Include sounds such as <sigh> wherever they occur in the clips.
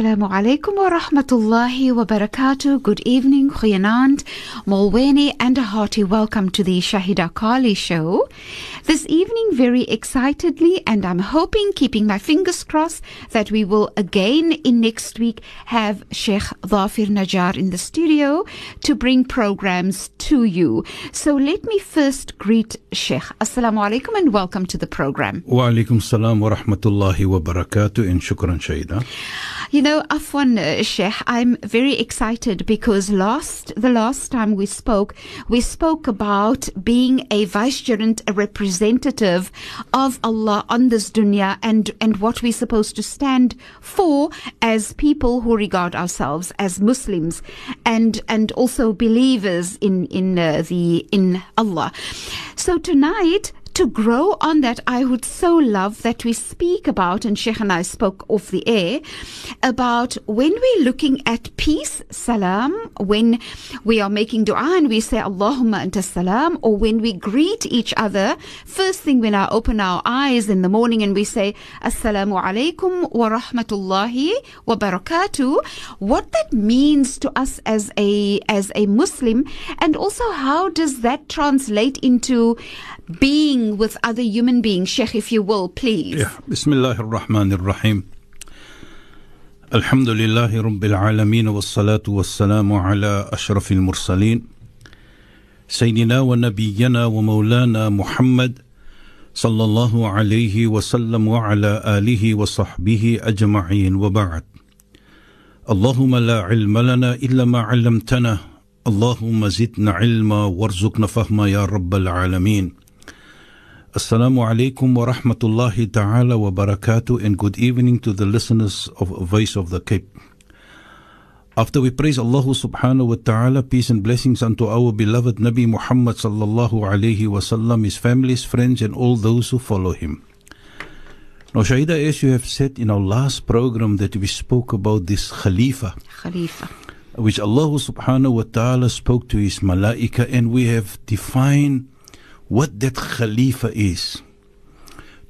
Assalamu alaikum wa rahmatullahi wa barakatuh. Good evening, Goeienaand, Molweni, and a hearty welcome to the Shahieda Kali show. This evening, very excitedly, and I'm hoping, keeping my fingers crossed, that we will again in next week have Sheikh Thafeer Najaar in the studio to bring programs to you. So let me first greet Sheikh. Assalamu alaikum and welcome to the program. Wa alaikum salam wa rahmatullahi wa barakatuh and shukran Shaida. You know, Afwan uh, Sheikh, I'm very excited because last the last time we spoke, we spoke about being a vicegerent, a representative of Allah on this dunya, and and what we're supposed to stand for as people who regard ourselves as Muslims, and and also believers in in uh, the in Allah. So tonight to grow on that, I would so love that we speak about, and Sheikh and I spoke off the air, about when we're looking at peace, salam, when we are making dua and we say Allahumma anta salam, or when we greet each other, first thing when I open our eyes in the morning and we say Assalamu alaikum wa rahmatullahi wa barakatuh, what that means to us as a, as a Muslim, and also how does that translate into being with other human beings, Sheikh, if you will, please. Yeah. Bismillah ar-Rahman ar-Rahim. الحمد لله رب العالمين والصلاة والسلام على أشرف المرسلين سيدنا ونبينا ومولانا محمد صلى الله عليه وسلم وعلى آله وصحبه أجمعين وبعد اللهم لا علم لنا إلا ما علمتنا اللهم زدنا علما وارزقنا فهما يا رب العالمين Assalamu alaikum wa rahmatullahi ta'ala wa barakatuh and good evening to the listeners of Voice of the Cape. After we praise Allah subhanahu wa ta'ala, peace and blessings unto our beloved Nabi Muhammad sallallahu alayhi wa sallam, his families, friends and all those who follow him. Now Shaida, as you have said in our last program that we spoke about this Khalifa. Khalifa. Which Allah subhanahu wa ta'ala spoke to his malaika and we have defined what that Khalifa is.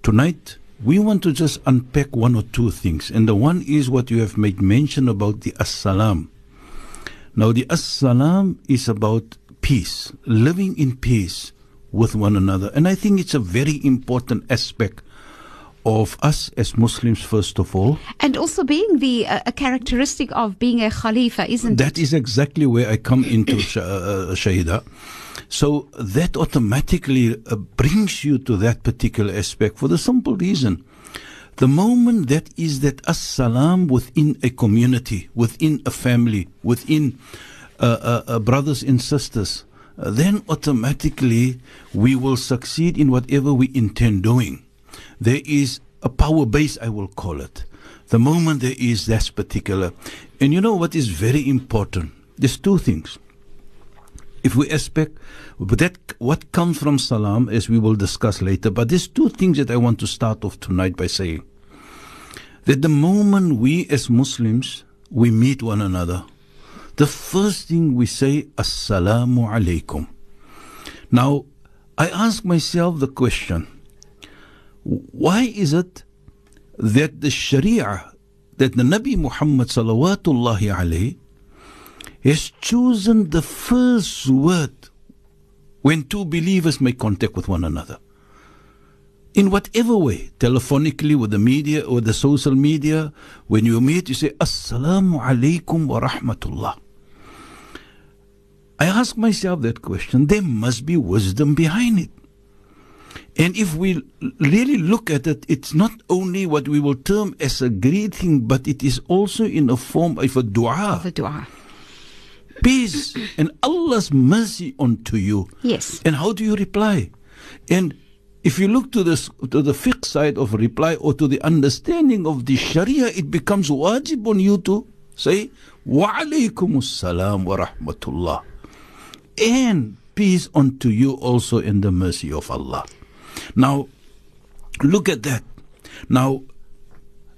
Tonight, we want to just unpack one or two things. And the one is what you have made mention about the As-Salam. Now, the As-Salam is about peace, living in peace with one another. And I think it's a very important aspect of us as Muslims, first of all. And also being the uh, a characteristic of being a Khalifa, isn't That it? is exactly where I come into, Sh- uh, Shahieda. So that automatically uh, brings you to that particular aspect for the simple reason. The moment that is that as-salam within a community, within a family, within uh, uh, uh, brothers and sisters, uh, then automatically we will succeed in whatever we intend doing. There is a power base, I will call it. The moment there is that particular. And you know what is very important? There's two things if we expect, that what comes from salam as we will discuss later but there's two things that i want to start off tonight by saying that the moment we as muslims we meet one another the first thing we say assalamu alaikum now i ask myself the question why is it that the sharia that the nabi muhammad salawatullahi alayhi has chosen the first word when two believers make contact with one another. In whatever way, telephonically, with the media or the social media, when you meet, you say, Assalamu alaikum wa rahmatullah. I ask myself that question. There must be wisdom behind it. And if we really look at it, it's not only what we will term as a greeting, but it is also in a form of a dua The dua. peace and Allah's mercy unto you. Yes. And how do you reply? And if you look to this to the fiqh side of reply or to the understanding of the Sharia, it becomes wajib on you to say wa alaykum salam wa rahmatullah. And peace unto you also in the mercy of Allah. Now look at that. Now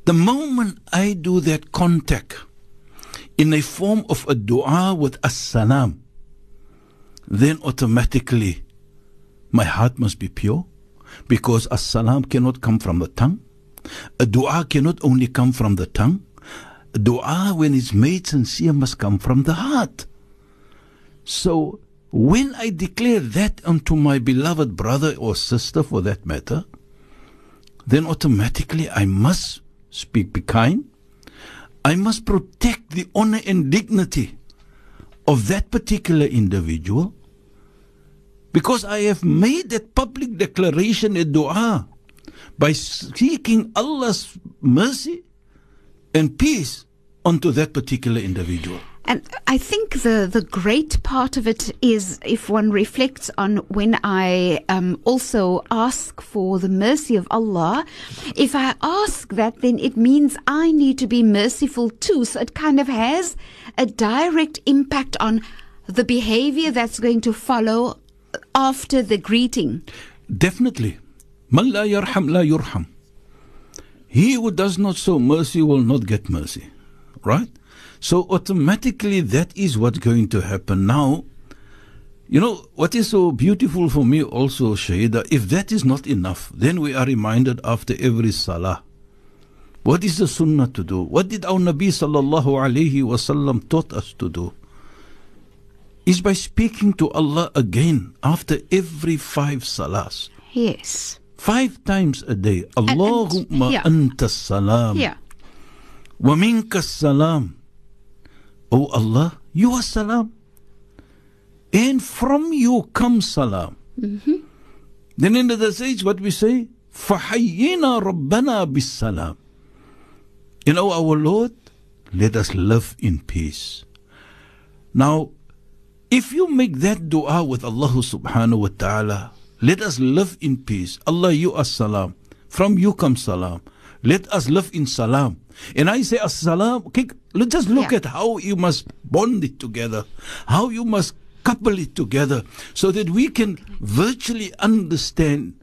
the moment I do that contact in a form of a dua with as-salam, then automatically my heart must be pure because as-salam cannot come from the tongue. A dua cannot only come from the tongue. dua, when it's made sincere, must come from the heart. So, when I declare that unto my beloved brother or sister, for that matter, then automatically I must speak be kind. I must protect the honor and dignity of that particular individual because I have made that public declaration a dua by seeking Allah's mercy and peace unto that particular individual. And I think the, the great part of it is if one reflects on when I um, also ask for the mercy of Allah, if I ask that, then it means I need to be merciful too. So it kind of has a direct impact on the behavior that's going to follow after the greeting. Definitely. Man la yarham la yurham. He who does not show mercy will not get mercy. Right? So automatically that is what's going to happen. Now, you know, what is so beautiful for me also, Shahieda, if that is not enough, then we are reminded after every salah. What is the sunnah to do? What did our Nabi sallallahu alayhi wasallam taught us to do? Is by speaking to Allah again after every five salahs. Yes. Five times a day. Allahumma yeah. anta salam. Yeah. Wa minka salam. O Allah, you are salam. And from you comes salam. Then in the stage, what we say, فَحَيِّنَا رَبَّنَا بِالسَّلَامِ You know, our Lord, let us live in peace. Now, if you make that dua with Allah subhanahu wa ta'ala, let us live in peace. Allah, you are salam. From you comes salam. Let us live in salam. And I say, as-salam, okay, let's just look Yeah. at how you must bond it together, how you must couple it together, so that we can virtually understand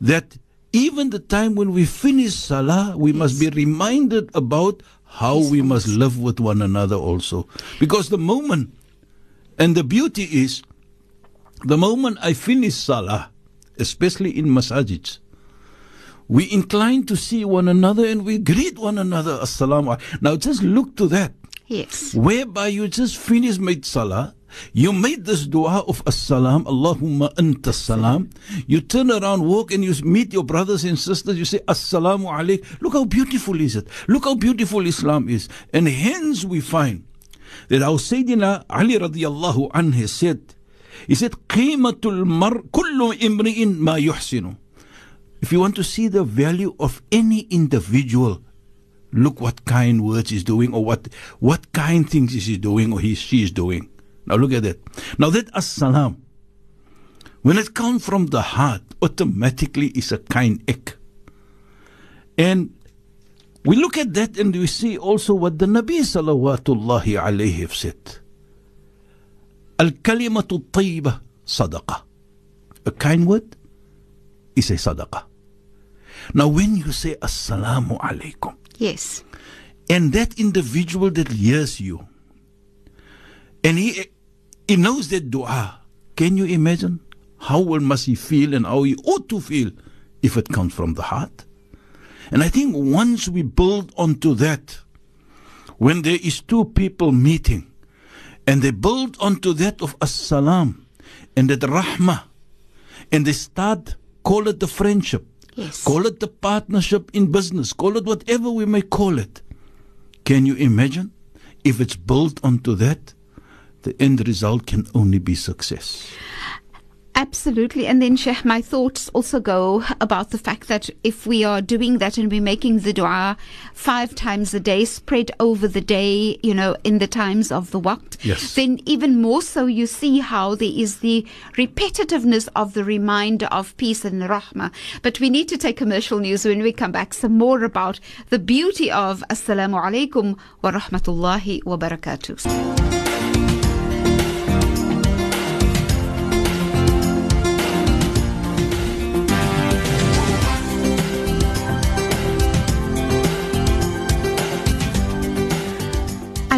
that even the time when we finish salah, we must be reminded about how we must live with one another also. Because the moment, and the beauty is, the moment I finish salah, especially in masajids, we incline to see one another and we greet one another. Assalamu alaikum. Now just look to that. Yes. Whereby you just finished made salah, you made this dua of assalam, Allahumma anta salam. You turn around, walk, and you meet your brothers and sisters. You say assalamu alaikum. Look how beautiful is it. Look how beautiful Islam is. And hence we find that our Sayyidina Ali radiallahu anhu said, he said, قيمة المر كل امرئ ما يحسن. if you want to see the value of any individual, look what kind words he's doing or what, what kind things is he doing or he, she is doing. Now look at that. Now that as-salam, when it comes from the heart, automatically is a kind act. And we look at that and we see also what the Nabi salawatullahi alayhi have said. Al-kalimatu tayyibah sadaqah. A kind word is a sadaqah. Now when you say assalamu alaikum, Yes. and that individual that hears you, and he he knows that dua, can you imagine how well must he feel and how he ought to feel if it comes from the heart? And I think once we build onto that, when there is two people meeting, and they build onto that of as-salam and that rahmah, and they start call it the friendship, Yes. Call it the partnership in business. Call it whatever we may call it. Can you imagine if it's built onto that? The end result can only be success. Absolutely. And then, Sheikh, my thoughts also go about the fact that if we are doing that and we're making the dua five times a day, spread over the day, you know, in the times of the waqt, Yes. then even more so you see how there is the repetitiveness of the reminder of peace and rahmah. But we need to take commercial news when we come back. Some more about the beauty of Assalamu alaikum wa rahmatullahi wa barakatuh.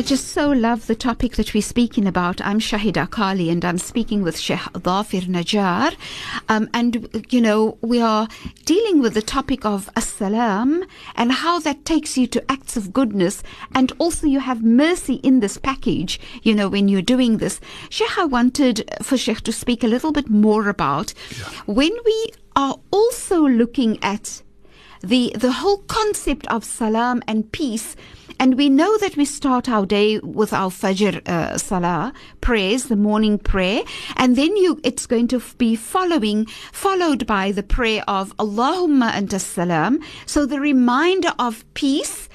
I just so love the topic that we're speaking about. I'm Shahieda Kali and I'm speaking with Sheikh Thafeer Najaar. Um, and, you know, we are dealing with the topic of As-Salam and how that takes you to acts of goodness. And also you have mercy in this package, you know, when you're doing this. Sheikh, I wanted for Sheikh to speak a little bit more about yeah. when we are also looking at the, the whole concept of salam and peace and we know that we start our day with our Fajr uh, Salah prayers, the morning prayer, and then you, it's going to be following, followed by the prayer of Allahumma anta salam. So the reminder of peace,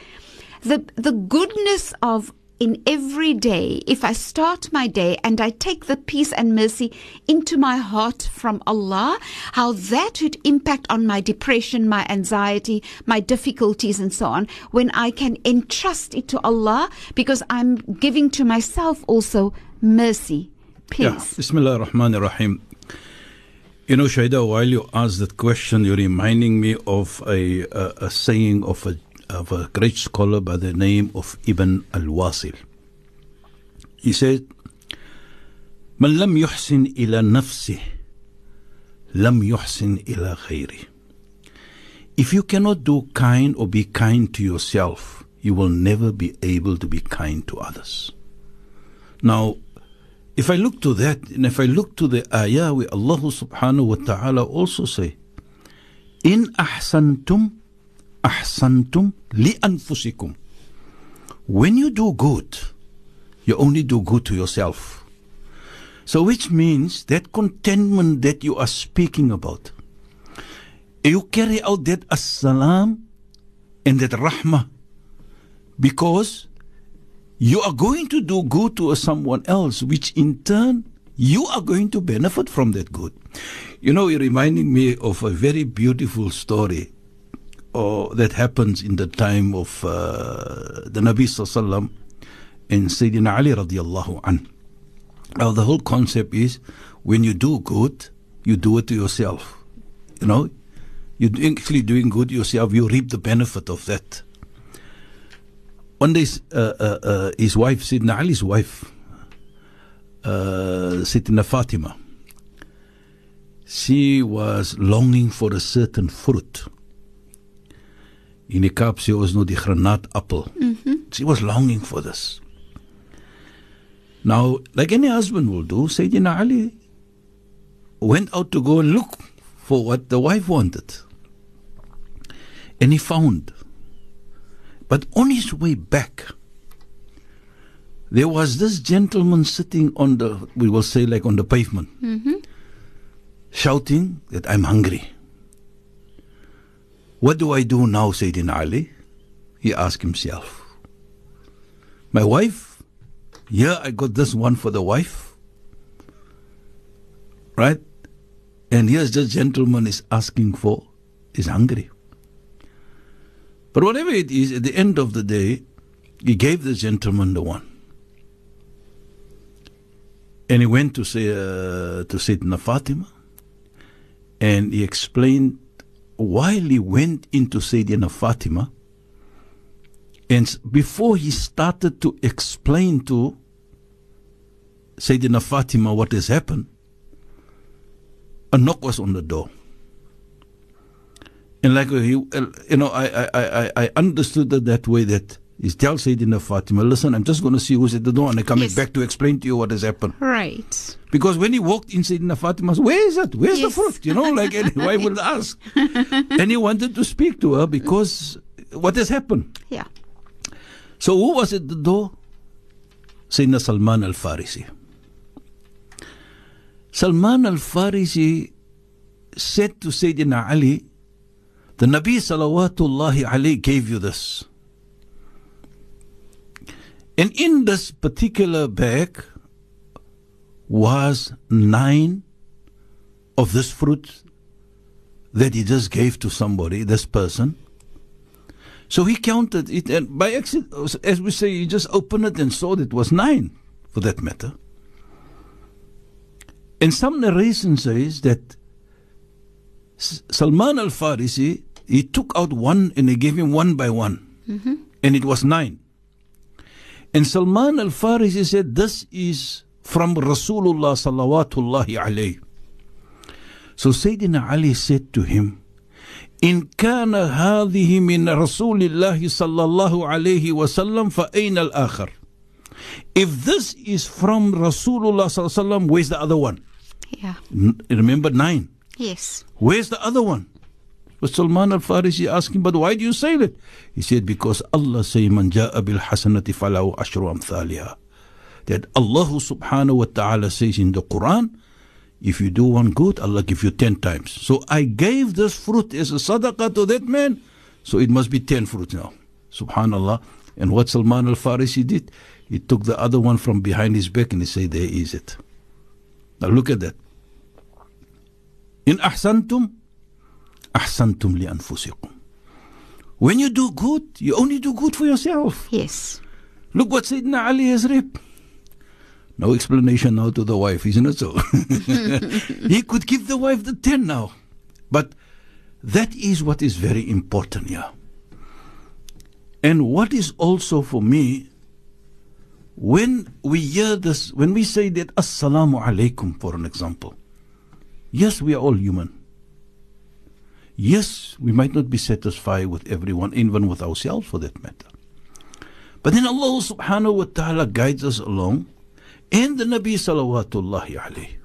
the, the goodness of in every day, if I start my day and I take the peace and mercy into my heart from Allah, how that would impact on my depression, my anxiety, my difficulties, and so on, when I can entrust it to Allah because I'm giving to myself also mercy, peace. Yeah. Bismillah ar-Rahman ar-Rahim. You know, Shaida, while you ask that question, you're reminding me of a, a, a saying of a of a great scholar by the name of Ibn al-Wasil. He said, من لم يحسن إلى نفسه لم يحسن إلى غيره. If you cannot do kind or be kind to yourself, you will never be able to be kind to others. Now, if I look to that, and if I look to the ayah where Allah subhanahu wa ta'ala also say, In ahsantum Ahsantum li anfusikum. When you do good, you only do good to yourself. So, which means that contentment that you are speaking about, you carry out that as-salam and that rahmah because you are going to do good to someone else, which in turn you are going to benefit from that good. You know, you're reminding me of a very beautiful story or that happens in the time of uh, the Nabi Sallallahu and Sayyidina Ali radiallahu an. Now the whole concept is when you do good, you do it to yourself. You know, you're actually doing good yourself, you reap the benefit of that. One day, uh, uh, uh, his wife, Sayyidina Ali's wife, uh, Sayyidina Fatima, she was longing for a certain fruit in die Kaap sê ons nou die granaatappel. Mm -hmm. She was longing for this. Now, like any husband will do, Sayyidina Ali went out to go and look for what the wife wanted. And he found. But on his way back, there was this gentleman sitting on the, we will say, like on the pavement, mm -hmm. shouting that I'm hungry. What do I do now, Sayyidina Ali? He asked himself. My wife? Yeah, I got this one for the wife. Right? And here's this gentleman is asking for, is hungry. But whatever it is, at the end of the day, he gave the gentleman the one. And he went to say uh, to Sayyidina Fatima, and he explained while he went into Sayyidina Fatima, and before he started to explain to Sayyidina Fatima what has happened, a knock was on the door. And like you know, I, I, I, I understood that that way that he tells Sayyidina Fatima, listen, I'm just going to see who's at the door and I'm coming yes. back to explain to you what has happened. Right. Because when he walked in Sayyidina Fatima, where is it? Where's yes. the fruit? You know, like why would ask? <laughs> and he wanted to speak to her because what has happened? Yeah. So who was at the door? Sayyidina Salman al-Farisi. Salman al-Farisi said to Sayyidina Ali, the Nabi salawatullahi alayhi gave you this. And in this particular bag was nine of this fruit that he just gave to somebody, this person. So he counted it, and by accident, as we say, he just opened it and saw that it was nine, for that matter. And some narration says that Salman al Farisi, he took out one and he gave him one by one, mm-hmm. and it was nine. And Salman al Farisi said, This is from Rasulullah salawatullahi alayhi. So Sayyidina Ali said to him, إن كان هذه من رسول الله صلى الله عليه وسلم فأين الآخر If this is from Rasulullah صلى الله عليه وسلم, where's the other one? Yeah. N- remember nine. Yes. Where's the other one? But Salman al Farisi asking, but why do you say that? He said, because Allah say, Man ja'a bil hasanati falahu ashru amthaliha. That Allah subhanahu wa ta'ala says in the Quran, if you do one good, Allah give you ten times. So I gave this fruit as a sadaqah to that man, so it must be ten fruits now. Subhanallah. And what Salman al Farisi did, he took the other one from behind his back and he said, There is it. Now look at that. In ahsantum, ahsantum li anfusikum. When you do good, you only do good for yourself. Yes. Look what Sayyidina Ali has read. No explanation now to the wife, isn't it so? <laughs> he could give the wife the ten now. But that is what is very important here. And what is also for me, when we hear this, when we say that Assalamu alaikum, for an example, yes, we are all human. Yes, we might not be satisfied with everyone, even with ourselves for that matter. But then Allah subhanahu wa ta'ala guides us along, and the Nabi salawatullahi alayhi.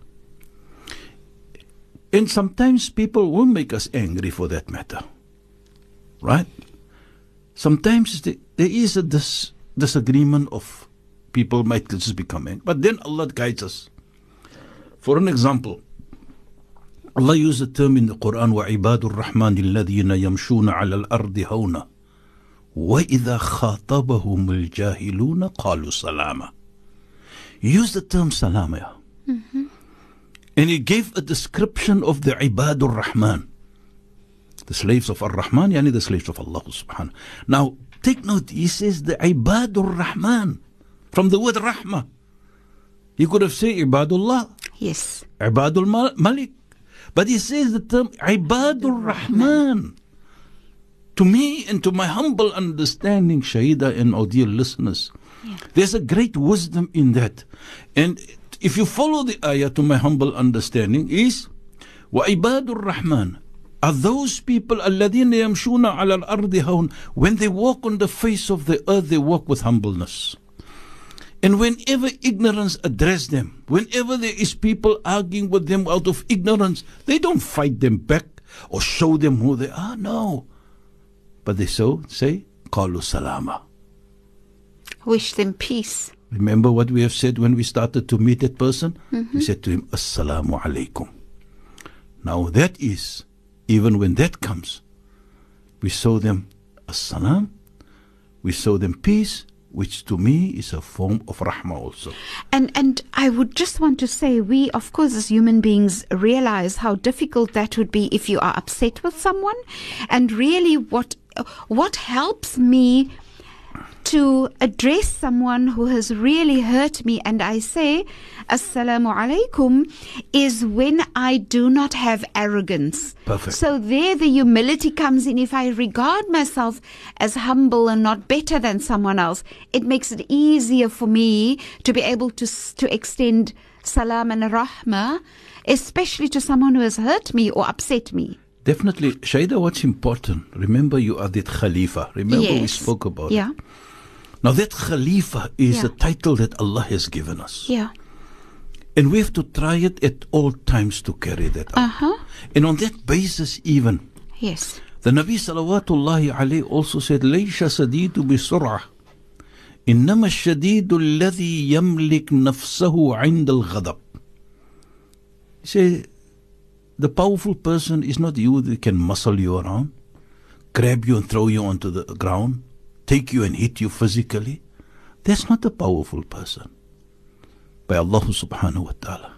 And sometimes people will make us angry for that matter. Right? Sometimes there is a dis, disagreement of people might just become angry. But then Allah guides us. For an example, Allah used the term in the Quran وعباد الرحمن الذين يمشون على الأرض هونا وإذا خاطبهم الجاهلون قالوا سلاما He used the term salama and he gave a description of the Ibadur Rahman the slaves of Ar-Rahman yani the slaves of Allah subhanahu now take note he says the Ibadur Rahman from the word Rahmah he could have said Ibadullah Yes. Ibadul Mal- Malik. But he says the term Ibadur Rahman. To me and to my humble understanding, Shahida and our dear listeners, there's a great wisdom in that. And if you follow the ayah to my humble understanding, is وَعِبَادُ Rahman are those people الَّذِينَ يَمْشُونَ عَلَى الْأَرْضِ هَوْنَ When they walk on the face of the earth, they walk with humbleness. And whenever ignorance address them, whenever there is people arguing with them out of ignorance, they don't fight them back or show them who they are. No. But they so say, Qalu salama. Wish them peace. Remember what we have said when we started to meet that person? Mm-hmm. We said to him, Assalamu alaikum. Now that is, even when that comes, we show them assalam, we show them peace, which to me is a form of rahmah also. And and I would just want to say we of course as human beings realize how difficult that would be if you are upset with someone and really what what helps me to address someone who has really hurt me and I say assalamu alaikum is when I do not have arrogance Perfect. so there the humility comes in if I regard myself as humble and not better than someone else it makes it easier for me to be able to to extend salam and rahmah especially to someone who has hurt me or upset me Definitely, Shaida, what's important? Remember, you are that Khalifa. Remember, we spoke about yeah it. Now, that Khalifa is Yeah. a title that Allah has given us. yeah And we have to try it at all times to carry that out. uh-huh And on that basis, even, yes the Nabi salawatullahi alayhi also said, ليش سديد بسرعة إنما الشديد الذي يملك نفسه عند الغضب. He said, the powerful person is not you that can muscle you around, grab you and throw you onto the ground, take you and hit you physically. That's not a powerful person. By Allah subhanahu wa ta'ala.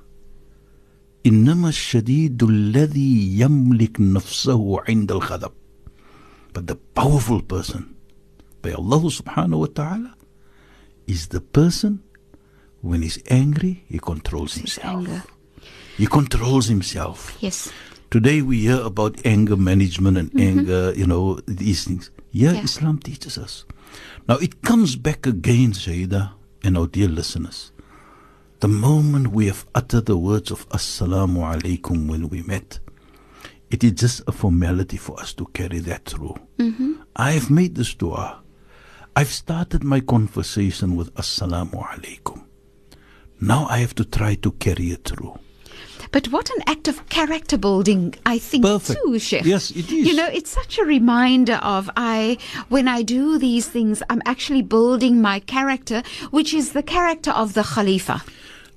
إنما الشديد الذي يملك نفسه عند الغضب. But the powerful person by Allah subhanahu wa ta'ala is the person when he's angry, he controls himself. anger He controls himself. yes Today we hear about anger management and anger, you know, these things. yeah, Yeah. Islam teaches us. Now it comes back again, Shaida and our dear listeners. The moment we have uttered the words of Assalamu alaikum when we met, it is just a formality for us to carry that through. Mm-hmm. I have made this dua. I've started my conversation with Assalamu alaikum. Now I have to try to carry it through. But what an act of character building, I think, Perfect. too, Sheikh. Yes, it is. You know, it's such a reminder of I, when I do these things, I'm actually building my character, which is the character of the Khalifa.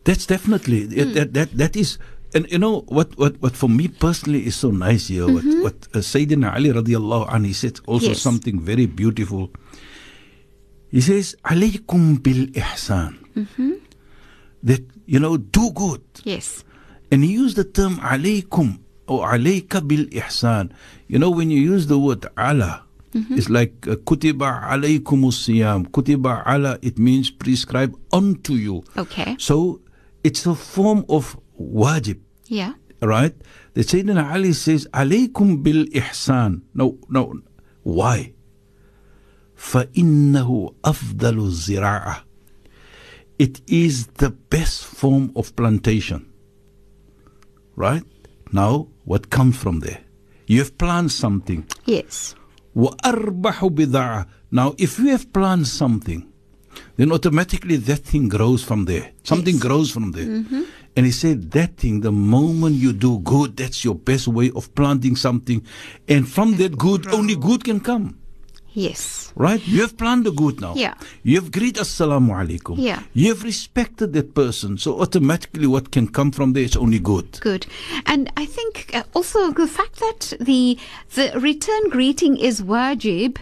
That's definitely hmm. it- that, that that is and you know what what what for me personally is so nice here what mm-hmm. what uh, Sayyidina Ali radiallahu anhu he said also Yes. something very beautiful he says alaykum bil ihsan mm-hmm. that you know do good Yes. and he used the term alaykum or alayka bil ihsan you know when you use the word ala it's like uh, kutiba alaykum siyam kutiba ala it means prescribe unto you Okay. so it's a form of wajib, Yeah. right? The Sayyidina Ali says, alaykum bil ihsan. No, no. Why? فَإِنَّهُ أَفْضَلُ الزِّرَاعَةِ It is the best form of plantation. right? Now, what comes from there? You have planned something. Yes. Now, if you have planned something, then automatically that thing grows from there. Something yes. grows from there. Mm-hmm. And he said, That thing, the moment you do good, that's your best way of planting something. And from that good, only good can come. Yes. Right? You have planted good now. Yeah. You have greeted Assalamu alaikum. Yeah. You have respected that person. So automatically what can come from there is only good. Good. And I think uh, also the fact that the the return greeting is wajib.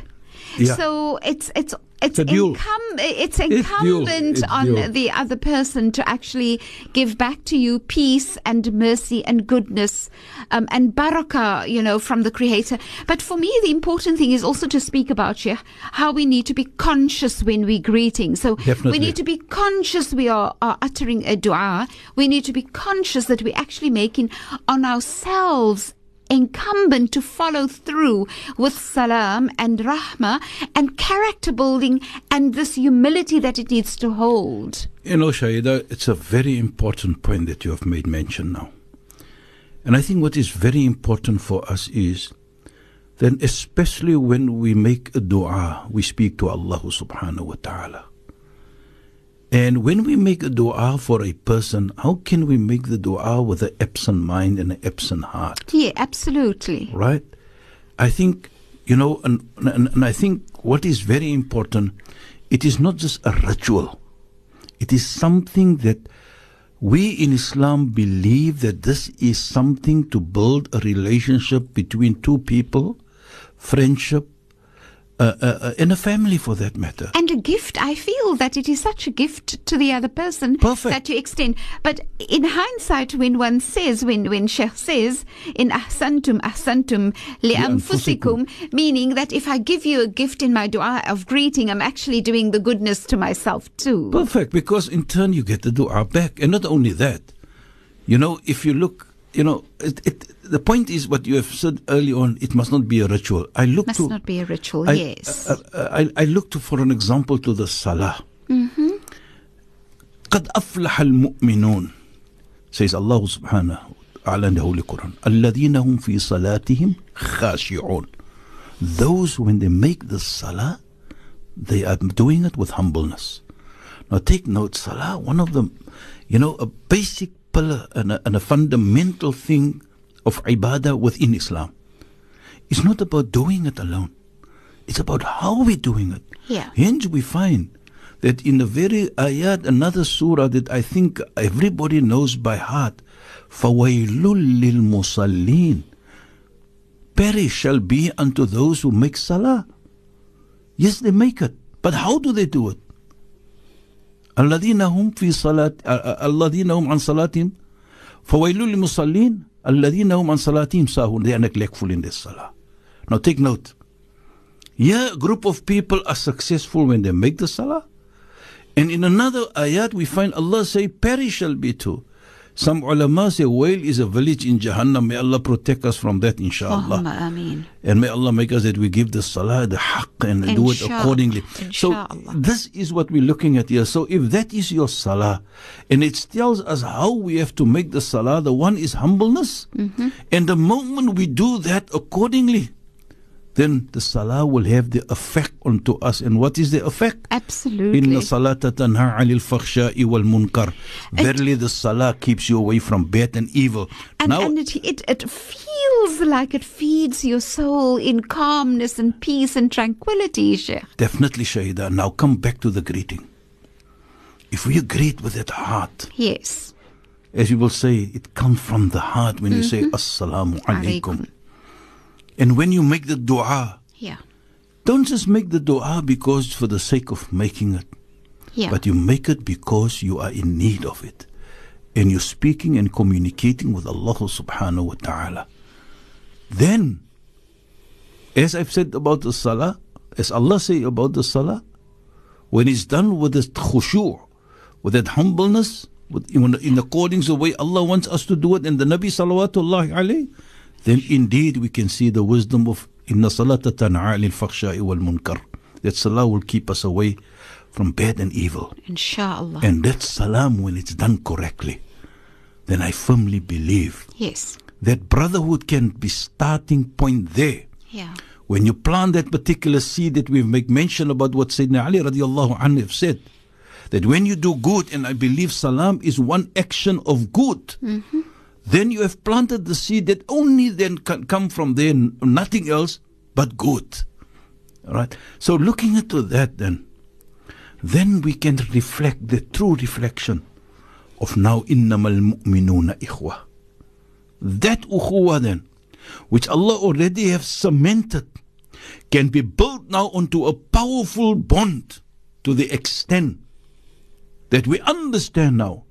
Yeah. So it's it's it's incum- it's incumbent It's on the other person to actually give back to you peace and mercy and goodness um, and barakah, you know, from the Creator. But for me, the important thing is also to speak about Sheikh, how we need to be conscious when we're greeting. So we need to be conscious we are, are uttering a dua. We need to be conscious that we're actually making on ourselves incumbent to follow through with salam and rahmah and character building and this humility that it needs to hold. You know, Shaida, it's a very important point that you have made mention now. And I think what is very important for us is then especially when we make a dua, we speak to Allah subhanahu wa ta'ala. And when we make a dua for a person, how can we make the dua with an absent mind and an absent heart? Yeah, absolutely. right? I think, you know, and, and, and I think what is very important, it is not just a ritual. It is something that we in Islam believe that this is something to build a relationship between two people, friendship, uh, uh, uh, a family for that matter. And a gift, I feel that it is such a gift to the other person Perfect. that you extend. But in hindsight, when one says, when, when Sheikh says, in ahsantum ahsantum li'anfusikum, meaning that if I give you a gift in my dua of greeting, I'm actually doing the goodness to myself too. Perfect, because in turn you get the dua back. And not only that, you know, if you look, you know, it, it, the point is what you have said early on, it must not be a ritual. I look Must to. not be a ritual, I, yes. uh, uh, I, I look to, for an example to the salah. قد أفلح المؤمنون says Allah subhanahu ta'ala in the Holy Quran الذين هم في صلاتهم خاشعون those when they make the salah they are doing it with humbleness now take note salah one of them you know a basic pillar and a, and a fundamental thing of ibadah within Islam it's not about doing it alone it's about how we're doing it Yeah. hence we find that in the very ayat, another surah that I think everybody knows by heart, فَوَيْلٌ لِلْمُصَلِّينَ Perish shall be unto those who make salah. Yes, they make it. But how do they do it? الذين هم في صلاة الذين هم عن صلاتهم فويل للمصلين الذين هم عن صلاتهم ساهون they are neglectful in their salah now take note here a group of people are successful when they make the salah and in another ayat we find Allah say perish shall be too Some ulama say Wail is a village in Jahannam. May Allah protect us from that, inshallah. And may Allah make us that we give the salah, the haqq, and do it accordingly. So this is what we're looking at here. So if that is your salah, and it tells us how we have to make the salah, the one is humbleness. Mm-hmm. And the moment we do that accordingly, then the salah will have the effect onto us. And what is the effect? Absolutely. Inna salata tanha anil fakhsha'i wal munkar. Verily the salah keeps you away from bad and evil. And, now, and it, it, it feels like it feeds your soul in calmness and peace and tranquility, Sheikh. definitely Shahieda, now come back to the greeting. If we greet with that heart, Yes. as you will say, it comes from the heart when you say Mm-hmm. Assalamu Alaikum. And when you make the dua, Yeah. don't just make the dua because for the sake of making it, Yeah. but you make it because you are in need of it. And you're speaking and communicating with Allah subhanahu wa ta'ala. Then, as I've said about the salah, as Allah say about the salah, when it's done with this khushu', with that humbleness, with, in, in accordance to the way Allah wants us to do it, and the Nabi salawatullah alayhi, then indeed we can see the wisdom of inna salata tan'a lil fakhsha'i wal munkar. That salah will keep us away from bad and evil. Inshallah. And that salam, when it's done correctly, then I firmly believe yes. that brotherhood can be starting point there. Yeah. When you plant that particular seed that we've make mention about what Sayyidina Ali radiallahu anhu have said, that when you do good, and I believe salam is one action of good, mm-hmm. Then you have planted the seed that only then can come from there, nothing else but good. All right. So looking into that, then, then we can reflect the true reflection of now innamal mu'minuna ikhwa. That ukhuwa then, which Allah already have cemented, can be built now onto a powerful bond to the extent that we understand now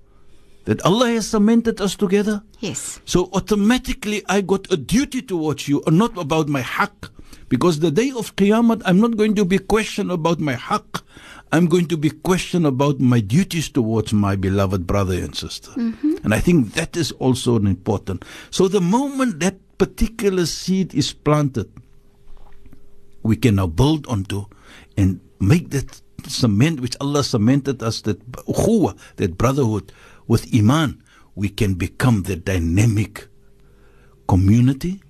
that Allah has cemented us together. Yes. So automatically I got a duty towards you, and not about my haqq. Because the day of Qiyamah, I'm not going to be questioned about my haqq. I'm going to be questioned about my duties towards my beloved brother and sister. Mm-hmm. And I think that is also an important. So the moment that particular seed is planted, we can now build onto and make that cement which Allah cemented us, that ukhuwa, that brotherhood with iman, we can become the dynamic community,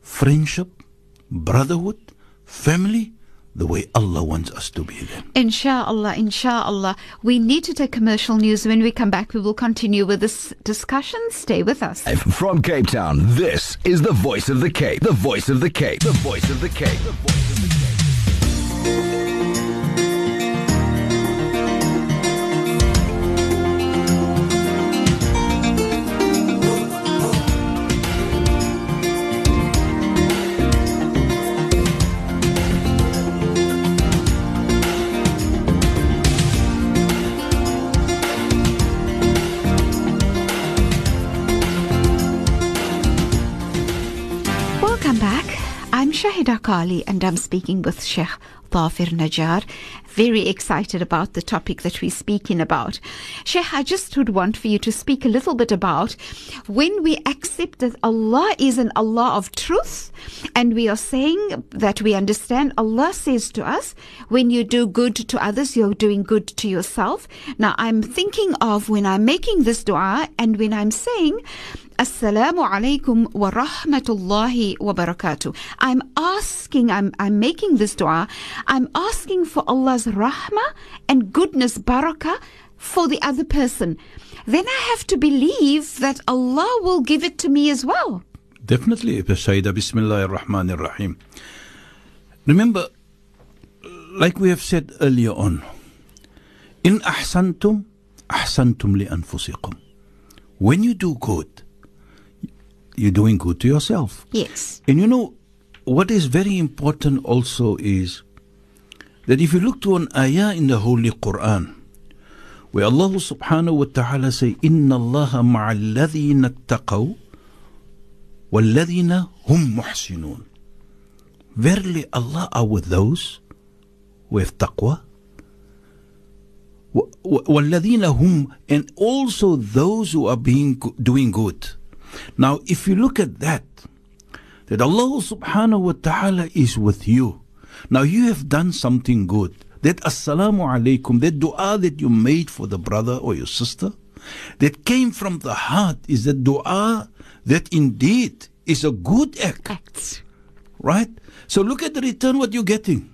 friendship, brotherhood, family, the way Allah wants us to be then. Inshallah, inshallah. We need to take commercial news. When we come back, we will continue with this discussion. Stay with us. From Cape Town, this is the voice of the Cape. The voice of the Cape. The voice of the Cape. The voice of the Cape. Shahieda Kali and I'm speaking with Sheikh Najaar. Very excited about the topic that we're speaking about. Sheikh, I just would want for you to speak a little bit about when we accept that Allah is an Allah of truth and we are saying that we understand Allah says to us, when you do good to others, you're doing good to yourself. Now I'm thinking of when I'm making this dua and when I'm saying, Assalamu alaikum wa rahmatullahi wa barakatuh. I'm asking, I'm, I'm making this dua, I'm asking for Allah's rahmah and goodness, barakah for the other person. Then I have to believe that Allah will give it to me as well. Definitely, Sayyida Bismillah ar-Rahman ar-Rahim. Remember, like we have said earlier on, in ahsantum, ahsantum li anfusikum. When you do good, you're doing good to yourself. Yes. And you know, what is very important also is that if you look to an ayah in the Holy Quran, where Allah subhanahu wa ta'ala say, إِنَّ اللَّهَ مَعَ الَّذِينَ اتَّقَوْا وَالَّذِينَ هُمْ مُحْسِنُونَ Verily Allah are with those who have taqwa و- و- وَالَّذِينَ هُمْ And also those who are being go- doing good. Now, if you look at that, that Allah subhanahu wa ta'ala is with you. now, you have done something good. That assalamu alaikum, that dua that you made for the brother or your sister, that came from the heart, is a dua that indeed is a good act. Acts. Right? So look at the return what you're getting.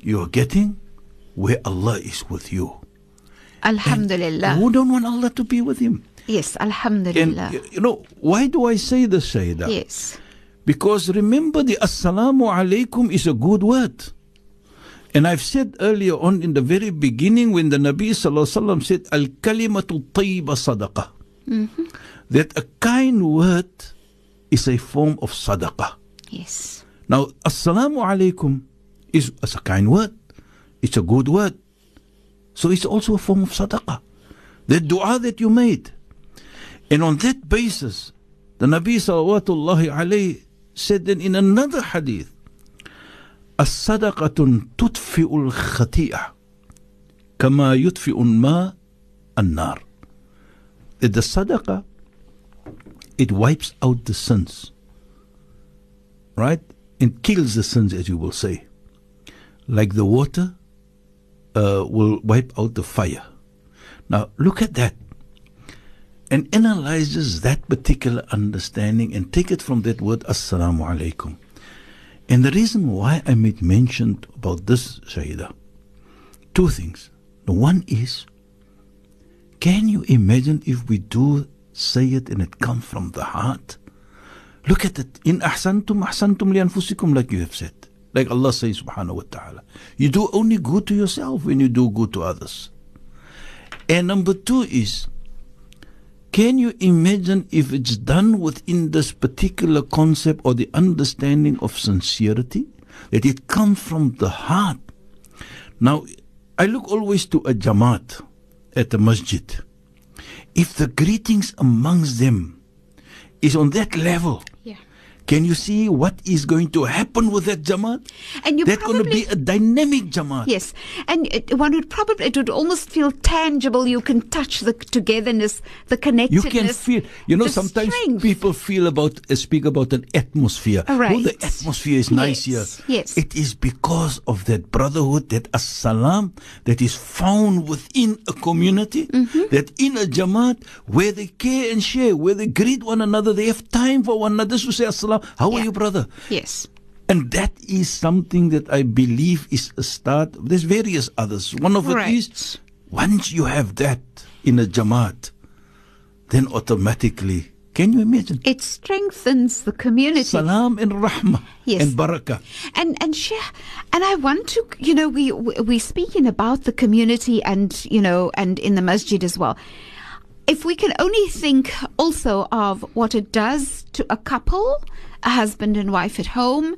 You're getting where Allah is with you. Alhamdulillah. Who don't want Allah to be with him? yes, Alhamdulillah. y- you know, why do I say this, Shahieda? yes. Because remember the Assalamu alaikum is a good word. And I've said earlier on in the very beginning when the Nabi Sallallahu Alaihi Wasallam said, Al kalimatu tayyiba sadaqah. Mm-hmm. That a kind word is a form of sadaqah. Yes. Now, Assalamu alaikum is, is a kind word. It's a good word. So it's also a form of sadaqah. The dua that you made. And on that basis, the Nabi sallallahu alayhi said then in another hadith, الصدقة تطفئ الخطيئة كما يطفئ الماء النار. That the sadaqah, it wipes out the sins right? And kills the sins, as you will say. Like the water uh, will wipe out the fire. Now, look at that and analyzes that particular understanding and take it from that word, Assalamu alaikum. And the reason why I made mention about this, Shahieda, two things. The one is, can you imagine if we do say it and it comes from the heart? Look at it. In ahsantum ahsantum li anfusikum, like you have said. Like Allah says, subhanahu wa ta'ala. You do only good to yourself when you do good to others. And number two is, can you imagine if it's done within this particular concept or the understanding of sincerity? That it comes from the heart. Now, I look always to a jamaat at the masjid. If the greetings amongst them is on that level. Can you see what is going to happen with that jamaat? And you That's going to be a dynamic jamaat. Yes, and it, one would probably it would almost feel tangible. You can touch the togetherness, the connectedness. You can feel, you know, sometimes strength. people feel about, uh, speak about an atmosphere. Right. Oh, the atmosphere is nice Yes, here. yes. It is because of that brotherhood, that as-salam, that is found within a community, Mm-hmm. that in a jamaat, where they care and share, where they greet one another, they have time for one another to say as-salam. How are you, brother? Yes, And that is something that I believe is a start. There's various others. One of it Right. is once you have that in a jamaat, then automatically, can you imagine? it strengthens the community. Salam and rahmah Yes. and barakah. And and Sheikh, and I want to, you know, we we- we're speaking about the community and you know, and in the masjid as well. If we can only think also of what it does to a couple, a husband and wife at home,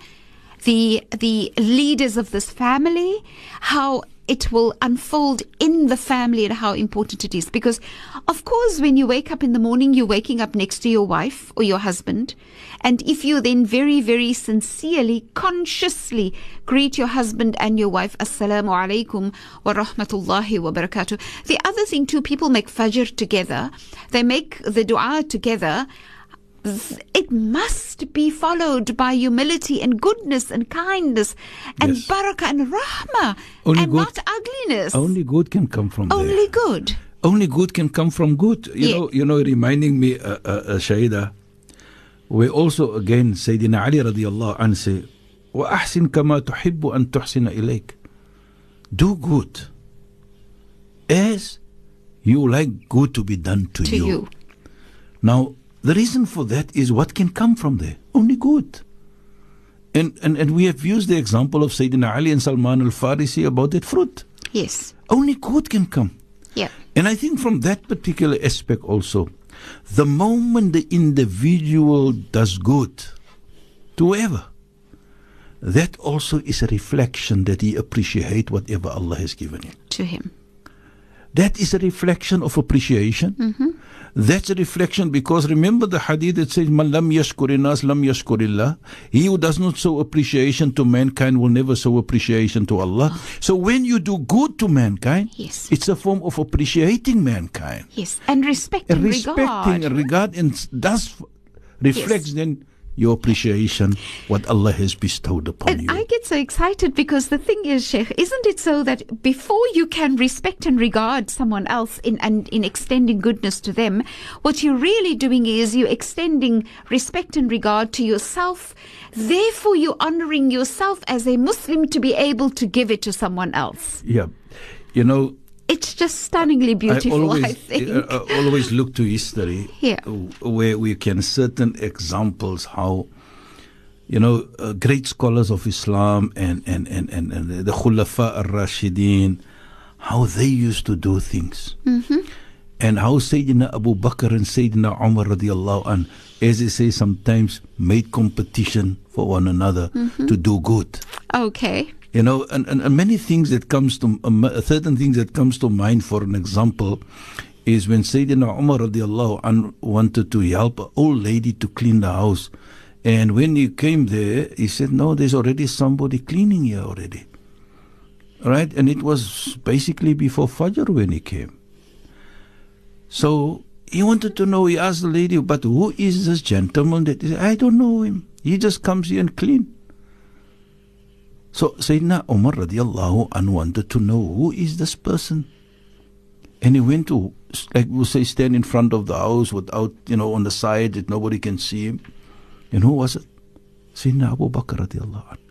the the leaders of this family, how it will unfold in the family and how important it is. Because, of course, when you wake up in the morning, you're waking up next to your wife or your husband. And if you then very, very sincerely, consciously greet your husband and your wife, Assalamu alaikum wa rahmatullahi wa barakatuh. The other thing too, people make fajr together. They make the dua together it must be followed by humility and goodness and kindness and yes. barakah and rahma, only and good, not ugliness. Only good can come from only there. good. Only good can come from good. You yeah. know, you know, reminding me, uh, uh, uh Shahieda, we also again Sayyidina Ali radiallahu anhu say, وأحسن كما تحب أن تحسن إليك. Do good as you like good to be done to, to you. you. Now, the reason for that is what can come from there? Only good. And, and, and we have used the example of Sayyidina Ali and Salman al-Farisi about that fruit. Yes. Only good can come. Yeah. And I think from that particular aspect also, the moment the individual does good to whoever, that also is a reflection that he appreciate whatever Allah has given him. To him. That is a reflection of appreciation. Mm-hmm. That's a reflection because remember the hadith that says, Man lam yashkurinas lam yashkurillah. He who does not show appreciation to mankind will never show appreciation to Allah. So when you do good to mankind, Yes. it's a form of appreciating mankind. Yes, and respect And and respecting regard. and regard and thus reflects then your appreciation what Allah has bestowed upon And you. I get so excited because the thing is, Sheikh, isn't it so that before you can respect and regard someone else in and in extending goodness to them, what you're really doing is you're extending respect and regard to yourself. Therefore, you're honoring yourself as a Muslim to be able to give it to someone else. yeah. You know, It's just stunningly beautiful, I, always, think. uh, uh, always look to history Yeah. where we can certain examples how you know uh, great scholars of Islam and and and and, and the Khulafa ar-Rashidin how they used to do things Mm-hmm. and how Sayyidina Abu Bakr and Sayyidina Umar radiallahu an as they say sometimes made competition for one another Mm-hmm. to do good okay. You know and, and, and many things that comes to um, certain things that comes to mind for an example is when Sayyidina Umar radiallahu an wanted to help an old lady to clean the house. And when he came there he said no there's already somebody cleaning here already. Right? And it was basically before Fajr when he came. So he wanted to know he asked the lady but who is this gentleman that I don't know him. He just comes here and clean so Sayyidina Umar radiallahu anhu wanted to know who is this person. And he went to, like we'll say, stand in front of the house without, you know, on the side that nobody can see him. And who was it? Sayyidina Abu Bakr radiallahu anhu.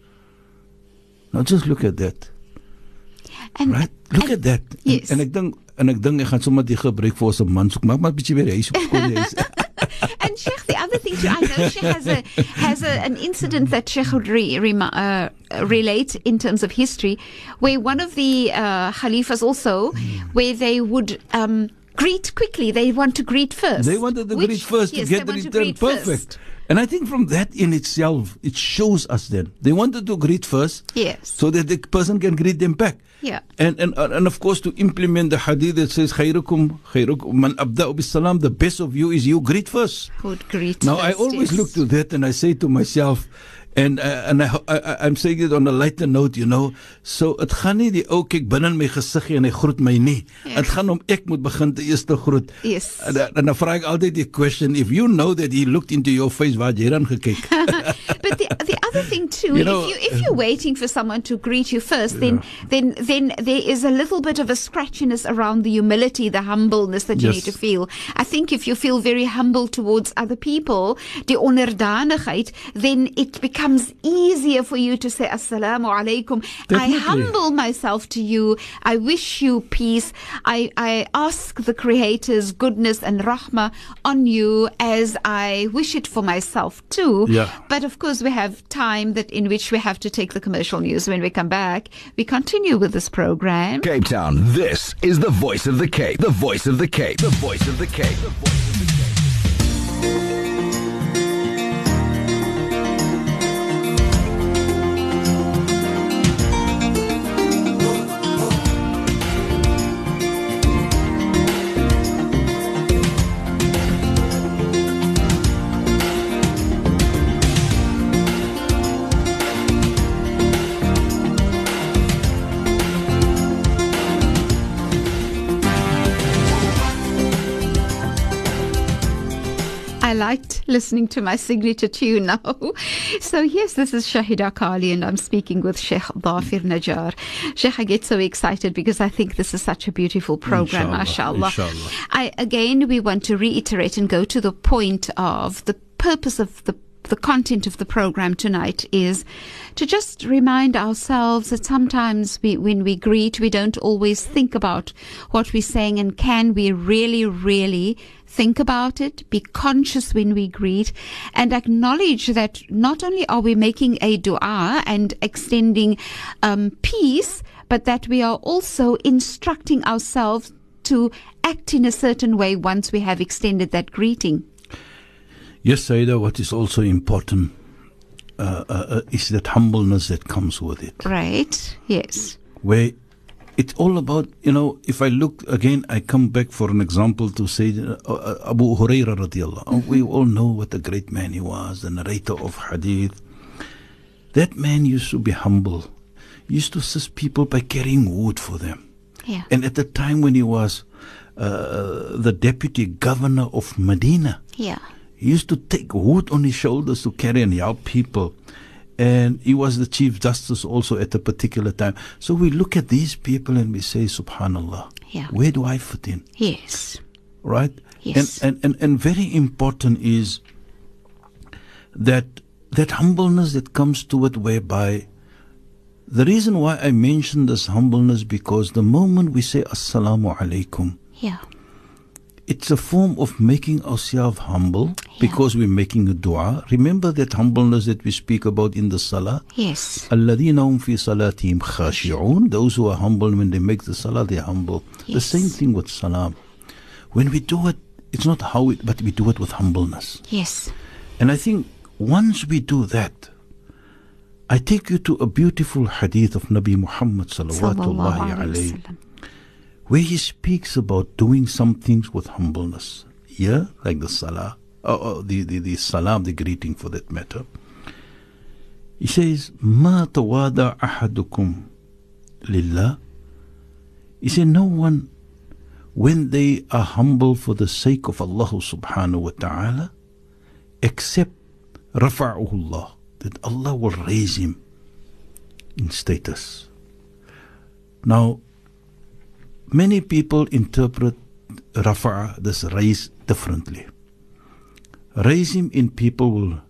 Now just look at that, And, right? Look and- at that. Yes. En, en ek dink en ek dink ek gaan sommer die gebruik vir ons 'n man soek. Maak maar 'n bietjie weer huis op skool huis. And Sheikh, the other thing too, I know Sheikh has a has a, an incident that Sheikh would re, rem- uh, relate in terms of history, where one of the uh, Khalifas also, where they would. Um, Greet quickly. They want to greet first. They wanted to Which- greet first yes, to get the return greet first. And I think from that in itself, it shows us then they wanted to greet first, Yes. so that the person can greet them back. Yeah. And and uh, and of course to implement the hadith that says khairukum khairukum man abda'u bis salam the best of you is you greet first. Would greet. Now I always yes. look to that and I say to myself and uh, and I, I I'm saying it on a lighter note, you know. So dit gaan nie die ou kyk binne in my gesiggie en hy groet my nie. Ja. Dit gaan om ek moet begin te eers te groet. Yes. En, dan- en dan vra ek altyd die question if you know that he looked into your face waar jy dan gekyk. <laughs> but the the other thing too, You know, if you if you're uh, waiting for someone to greet you first, then then then there is a little bit of a scratchiness around the humility, the humbleness that you Yes. need to feel. I think if you feel very humble towards other people, die onderdanigheid, then it becomes easier for you to say assalamu alaikum. I humble myself to you. I wish you peace. I I ask the creator's goodness and rahmah on you as I wish it for myself too. Yeah. But of course, we have time that in which we have to take the commercial news. When we come back, we continue with this program. Cape Town, this is the voice of the Cape. The voice of the Cape. The voice of the Cape. The voice of the Cape. Liked listening to my signature tune now. <laughs> So, yes, this is Shahieda Carilie, and I'm speaking with Sheikh Thafeer Najaar. Sheikh, I get so excited because I think this is such a beautiful program, mashallah. inshallah. I, again, we want to reiterate and go to the point of the purpose of the the content of the program tonight is to just remind ourselves that sometimes we, when we greet, we don't always think about what we're saying and can we really, really think about it, be conscious when we greet and acknowledge that not only are we making a dua and extending um, peace, but that we are also instructing ourselves to act in a certain way once we have extended that greeting. Yes, Saida, what is also important uh, uh, uh, is that humbleness that comes with it. Right? Yes. Where it's all about, you know, if I look again, I come back for an example to say uh, uh, Abu Huraira radiallahu. Mm-hmm. We all know what a great man he was, the narrator of hadith. That man used to be humble. He used to assist people by carrying wood for them. Yeah. And at the time when he was uh, the deputy governor of Medina, Yeah. he used to take wood on his shoulders to carry and help people. And he was the chief justice also at a particular time. So we look at these people and we say, Subhanallah, Yeah. where do I fit in? Yes. Right? Yes. And, and, and, and very important is that that humbleness that comes to it whereby the reason why I mention this humbleness because the moment we say Assalamu alaikum, Yeah. It's a form of making ourselves humble yeah. because we're making a dua. Remember that humbleness that we speak about in the salah? Yes. Alladina fi salatihim khashi'un. Those who are humble when they make the salah, they're humble. Yes. The same thing with salam. When we do it, it's not how it, but we do it with humbleness. Yes. And I think once we do that, I take you to a beautiful hadith of Nabi Muhammad sallallahu alayhi where he speaks about doing some things with humbleness. Yeah, like the salah, or, the, the, the salam, the greeting for that matter. He says, Ma tawada ahadukum lillah. He said, No one, when they are humble for the sake of Allah subhanahu wa ta'ala, except rafa'ullah, that Allah will raise him in status. Now, many people interpret Rafa, this raise, differently. Raise him in people will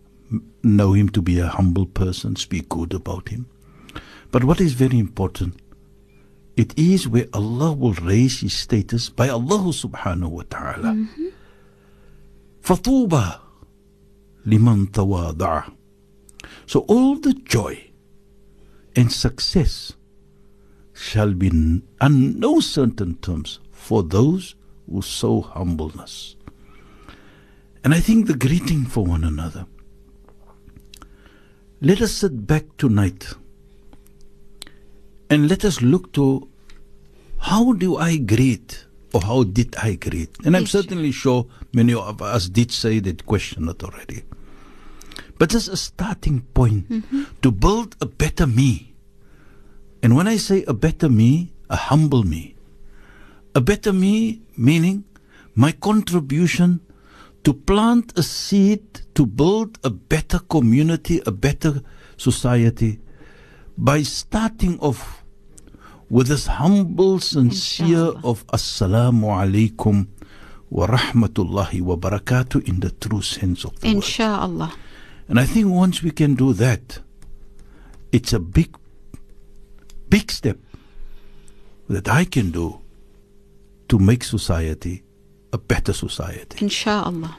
know him to be a humble person, speak good about him. But what is very important, it is where Allah will raise his status by Allah subhanahu wa ta'ala. Mm-hmm. Fatuba liman tawada'a. So all the joy and success shall be on no certain terms for those who sow humbleness. And I think the greeting for one another. Let us sit back tonight and let us look to how do I greet or how did I greet? And I'm certainly sure many of us did say that question already. But just a starting point mm-hmm. to build a better me. And when I say a better me, a humble me. A better me meaning my contribution to plant a seed to build a better community, a better society by starting off with this humble, sincere Inshallah. of Assalamu alaikum wa rahmatullahi wa barakatuh in the true sense of the word. Insha'Allah. And I think once we can do that, it's a big, big step that I can do to make society a better society. Insha'Allah.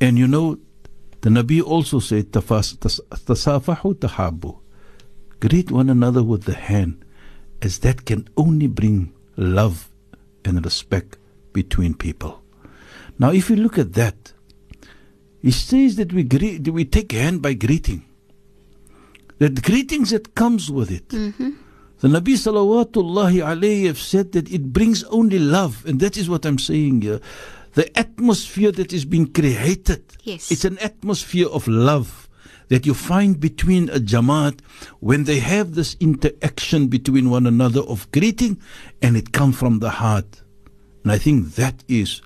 And you know, the Nabi also said, "Tafas- tas- tasafahu tahabu. Greet one another with the hand, as that can only bring love and respect between people. Now, if you look at that, he says that we greet, we take hand by greeting. That greetings that comes with it. Mm-hmm. The Nabi salawatullahi alayhi have said that it brings only love, and that is what I'm saying here. The atmosphere that is being created, Yes. it's an atmosphere of love that you find between a jamaat when they have this interaction between one another of greeting, and it comes from the heart. And I think that is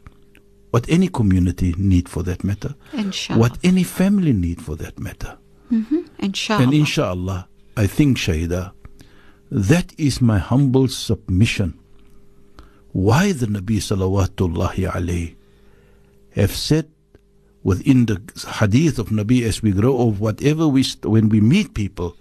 what any community need for that matter, Inshallah. what any family need for that matter. Mm-hmm. Inshallah. And inshallah, I think, Shahieda, that is my humble submission. Why the Nabi salawatullahi alayhi have said within the hadith of Nabi as we grow of whatever we, st- when we meet people,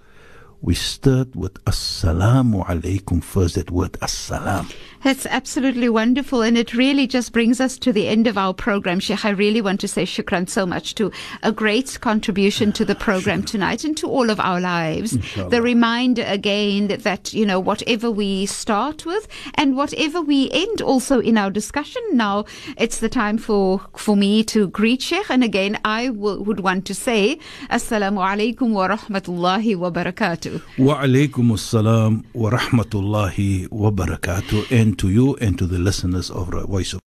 we start with assalamu alaikum first, that word assalam. That's absolutely wonderful. And it really just brings us to the end of our program. Sheikh, I really want to say shukran so much to a great contribution to the program tonight and to all of our lives. Inshallah. The reminder again that, that, you know, whatever we start with and whatever we end also in our discussion now, it's the time for, for me to greet Sheikh. And again, I would want to say, Assalamu alaikum wa rahmatullahi wa barakatuh. Wa alaikum assalam wa rahmatullahi wa barakatuh. And to you and to the listeners of Voice